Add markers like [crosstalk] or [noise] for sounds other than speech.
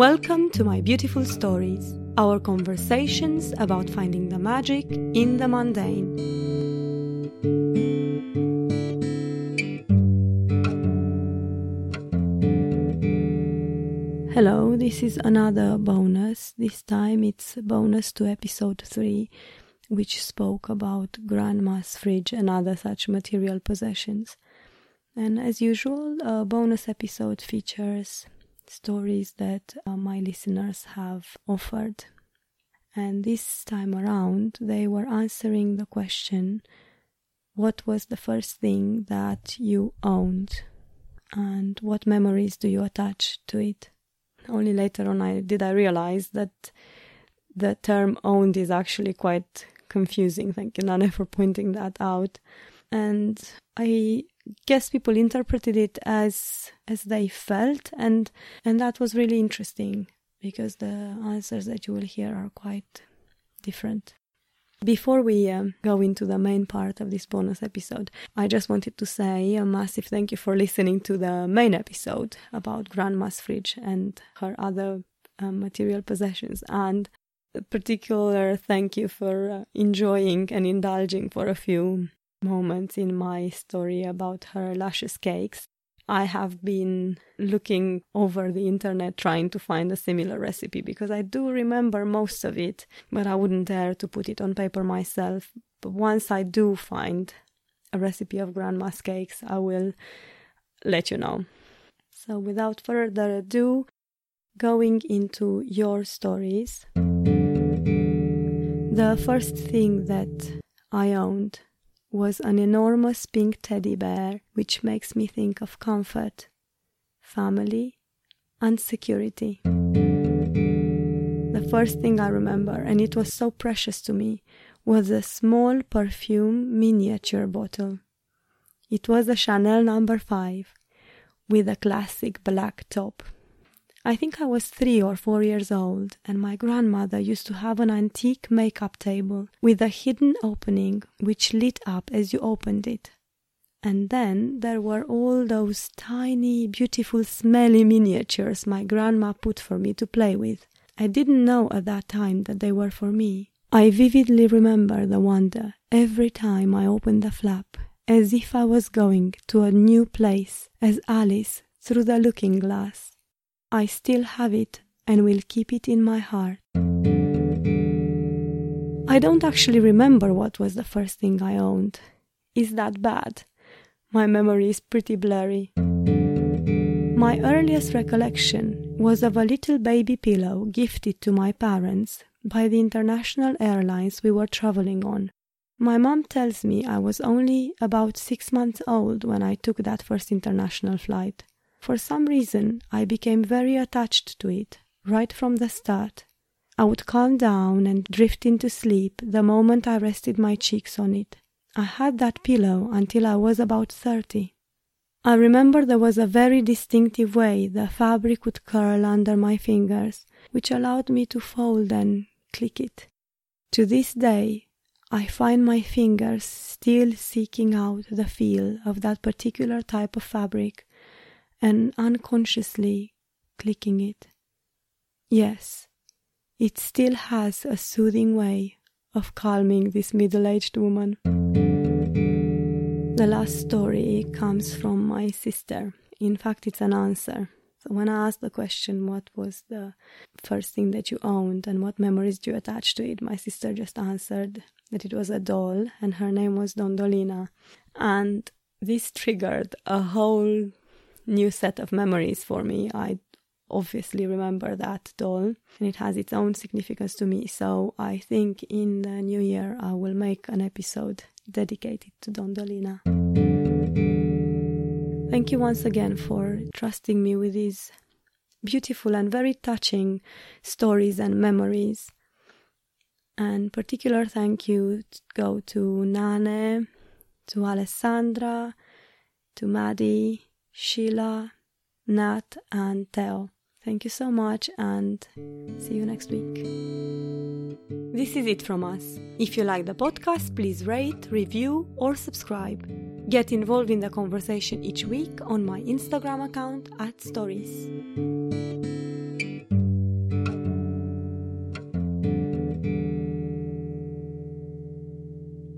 Welcome to my beautiful stories, our conversations about finding the magic in the mundane. Hello, this is another bonus. This time it's bonus to episode 3, which spoke about grandma's fridge and other such material possessions. And as usual, a bonus episode features stories that uh, my listeners have offered. And this time around, they were answering the question what was the first thing that you owned? And what memories do you attach to it? Only later on I did I realize that the term owned is actually quite confusing. Thank you, Nana, [laughs] for pointing that out. And I guess people interpreted it as as they felt and and that was really interesting because the answers that you will hear are quite different before we um, go into the main part of this bonus episode, I just wanted to say a massive thank you for listening to the main episode about Grandma's fridge and her other um, material possessions. And a particular thank you for uh, enjoying and indulging for a few moments in my story about her luscious cakes. I have been looking over the internet trying to find a similar recipe because I do remember most of it, but I wouldn't dare to put it on paper myself. But once I do find a recipe of grandma's cakes, I will let you know. So, without further ado, going into your stories. The first thing that I owned was an enormous pink teddy bear, which makes me think of comfort, family, and security. The first thing I remember, and it was so precious to me, was a small perfume miniature bottle. It was a Chanel number no. 5 with a classic black top. I think I was three or four years old, and my grandmother used to have an antique makeup table with a hidden opening which lit up as you opened it. And then there were all those tiny, beautiful, smelly miniatures my grandma put for me to play with. I didn't know at that time that they were for me. I vividly remember the wonder every time I opened the flap, as if I was going to a new place, as Alice through the looking glass. I still have it and will keep it in my heart. I don't actually remember what was the first thing I owned. Is that bad? My memory is pretty blurry. My earliest recollection was of a little baby pillow gifted to my parents by the international airlines we were traveling on. My mom tells me I was only about six months old when I took that first international flight. For some reason, I became very attached to it right from the start. I would calm down and drift into sleep the moment I rested my cheeks on it. I had that pillow until I was about 30. I remember there was a very distinctive way the fabric would curl under my fingers, which allowed me to fold and click it. To this day, I find my fingers still seeking out the feel of that particular type of fabric and unconsciously clicking it. Yes, it still has a soothing way of calming this middle aged woman. The last story comes from my sister. In fact, it's an answer. So, when I asked the question, what was the first thing that you owned and what memories do you attach to it, my sister just answered that it was a doll and her name was Dondolina. And this triggered a whole new set of memories for me. I obviously remember that doll and it has its own significance to me. So I think in the new year I will make an episode dedicated to Dondolina. Thank you once again for trusting me with these beautiful and very touching stories and memories. And particular thank you to go to Nane, to Alessandra, to Maddie, Sheila, Nat, and Theo. Thank you so much and see you next week. This is it from us. If you like the podcast, please rate, review, or subscribe. Get involved in the conversation each week on my Instagram account at stories.